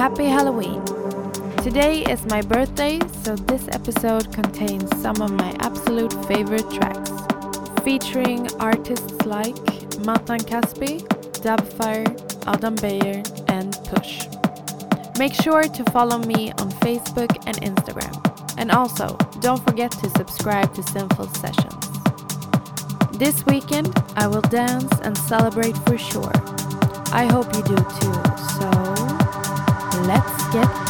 Happy Halloween! Today is my birthday, so this episode contains some of my absolute favorite tracks, featuring artists like Matan Caspi, Dubfire, Adam Beyer, and Push. Make sure to follow me on Facebook and Instagram. And also, don't forget to subscribe to Sinful Sessions. This weekend, I will dance and celebrate for sure. I hope you do too, so let's get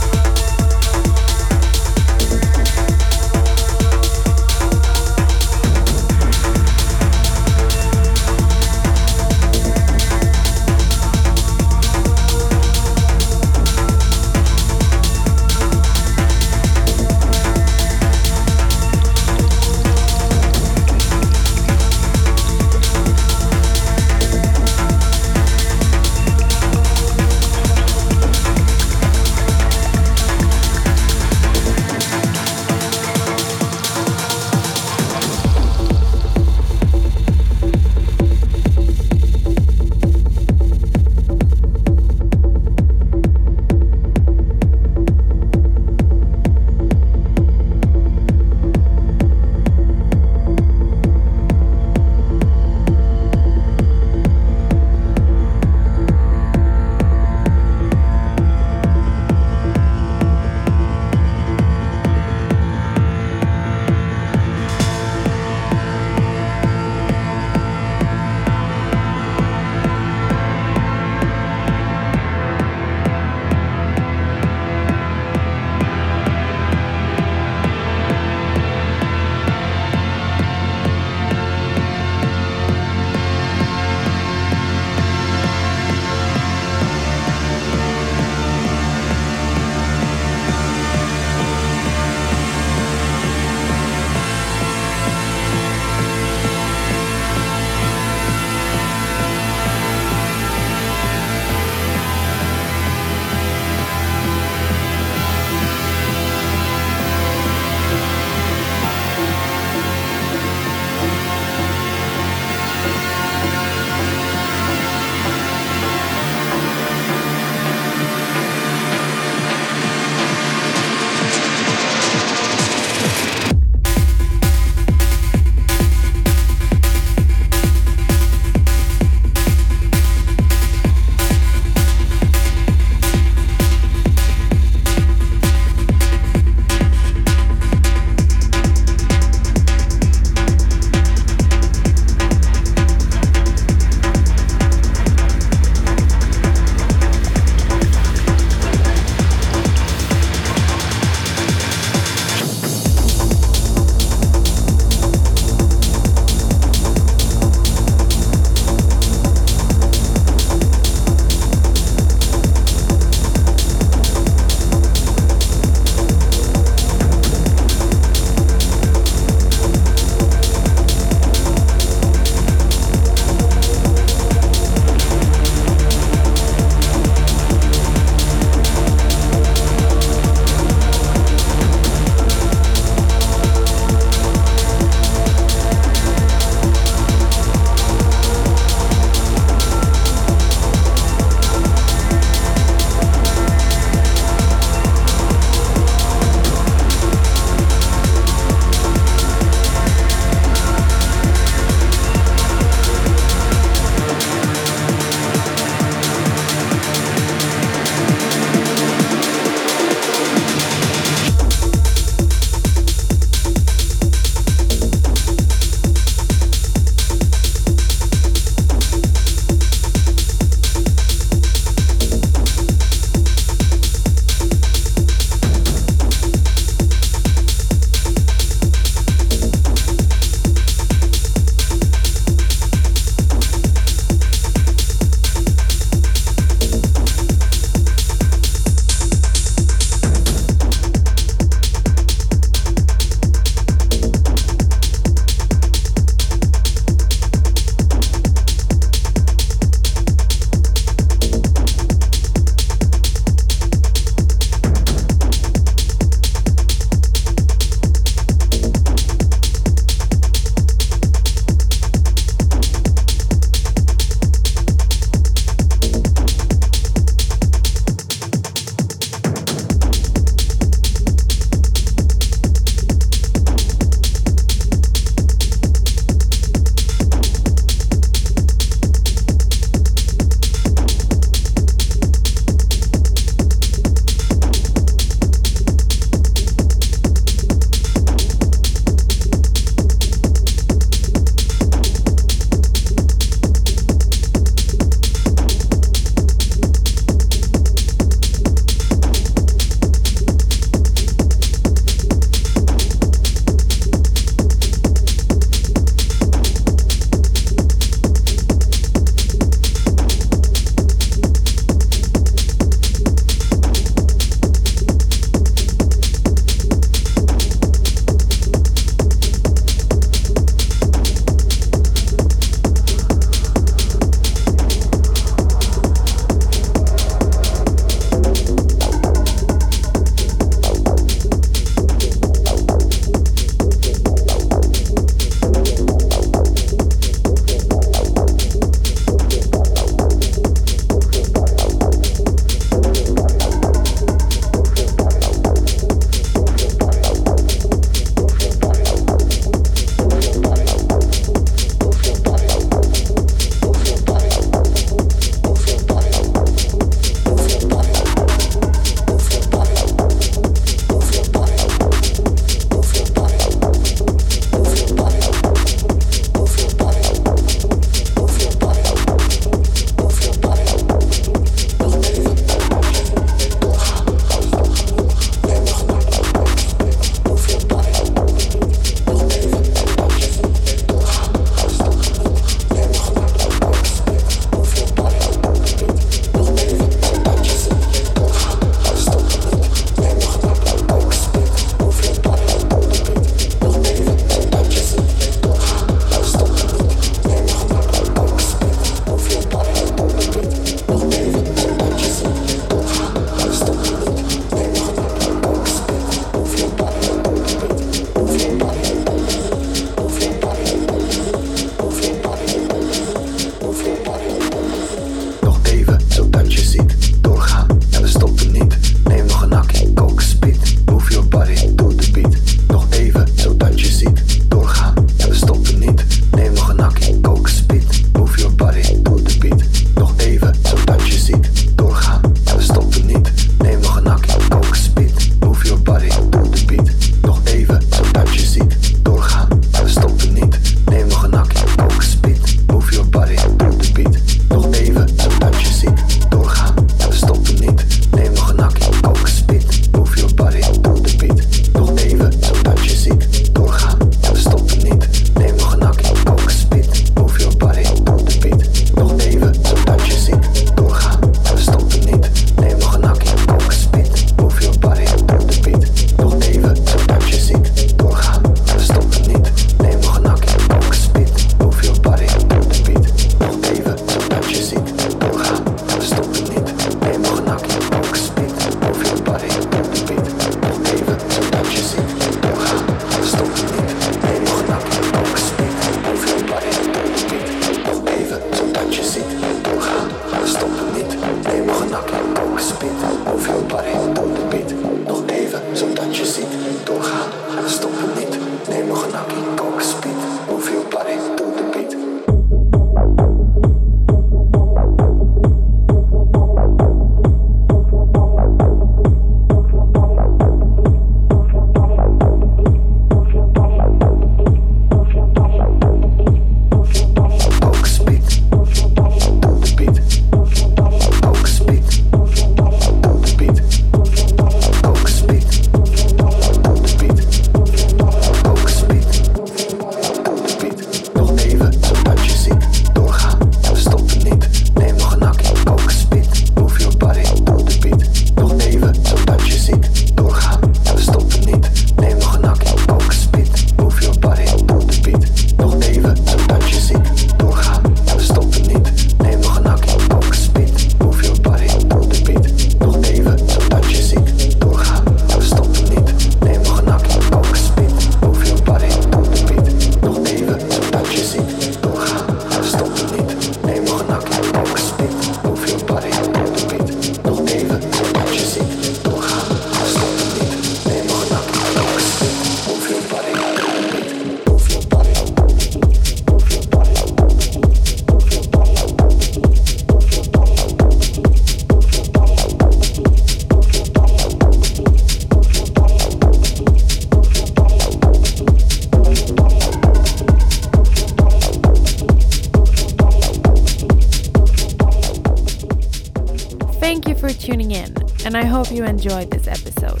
you enjoyed this episode.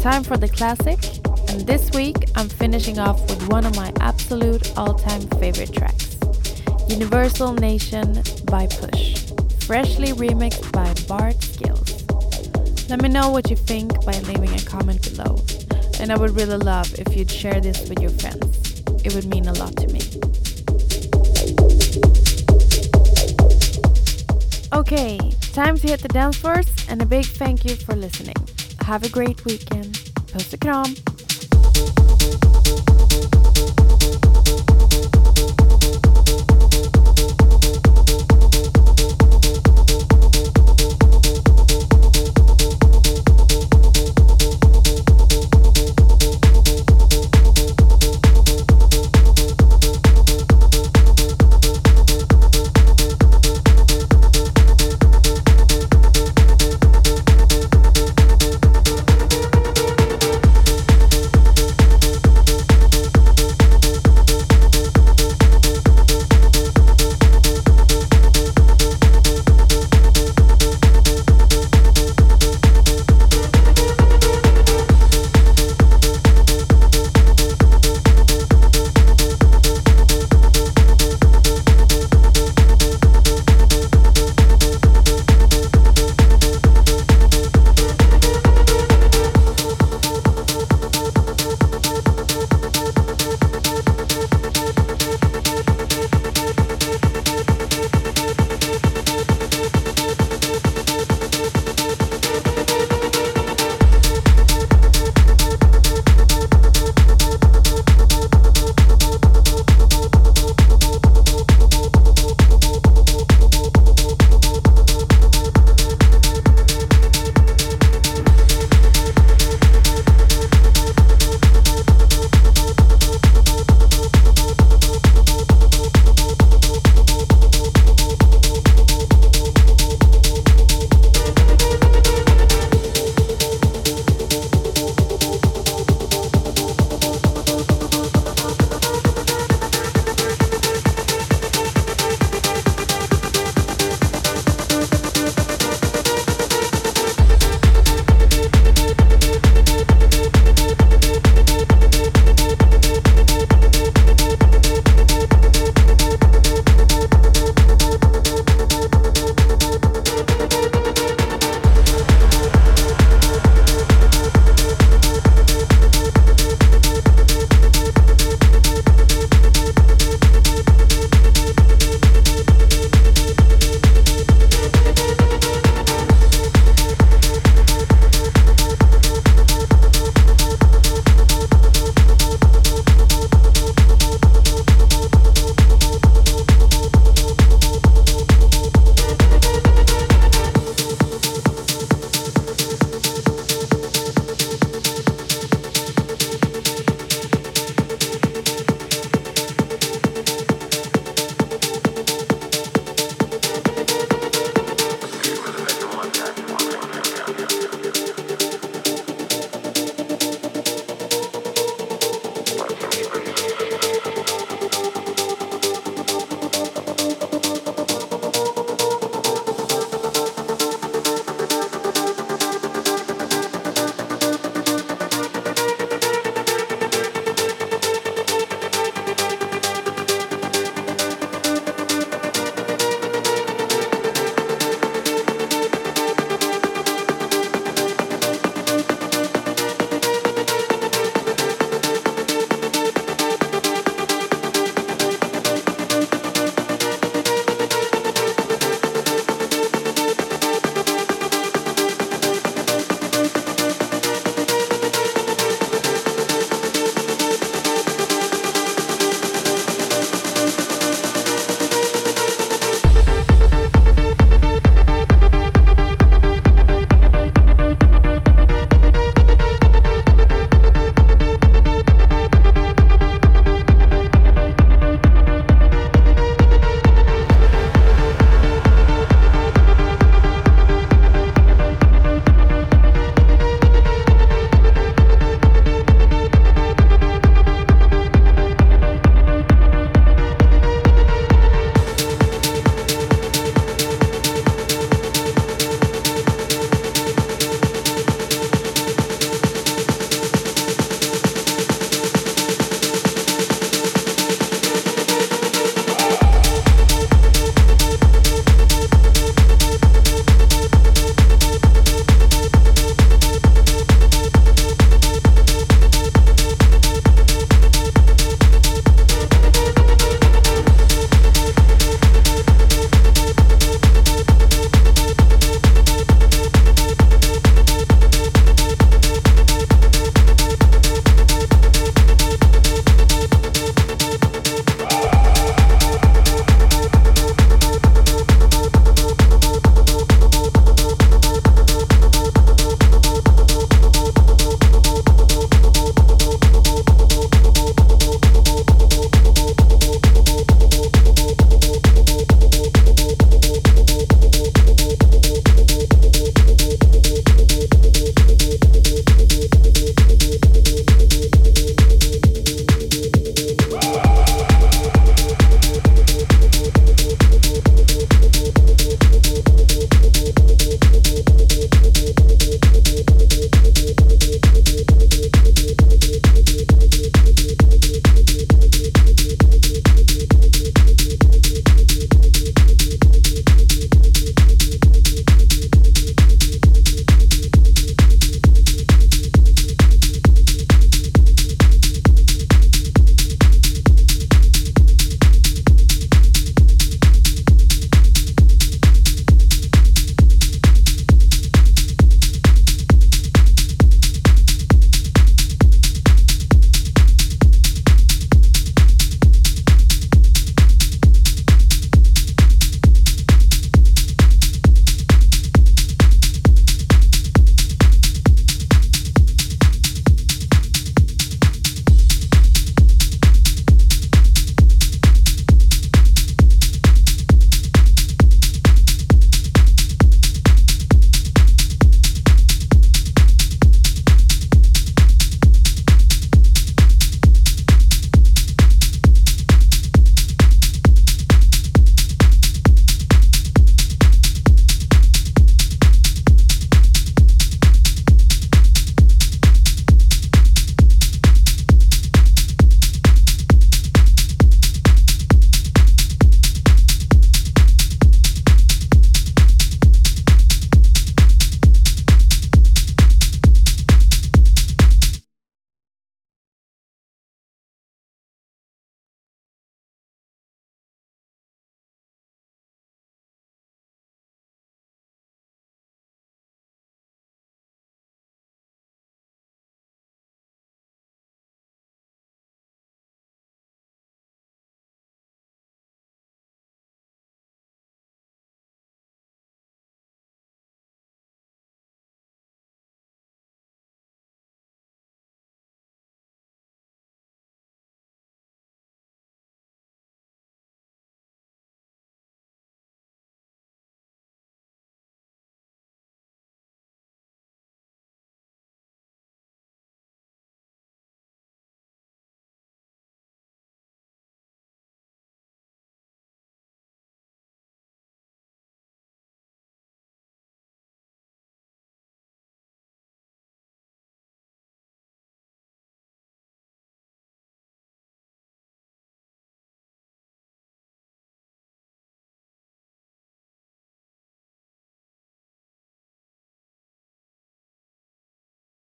Time for the classic, and this week I'm finishing off with one of my absolute all time favorite tracks Universal Nation by Push, freshly remixed by Bart Skils. Let me know what you think by leaving a comment below, and I would really love if you'd share this with your friends. It would mean a lot to me. Okay, time to hit the dance floors and a big thank you for listening. Have a great weekend. Puss och kram!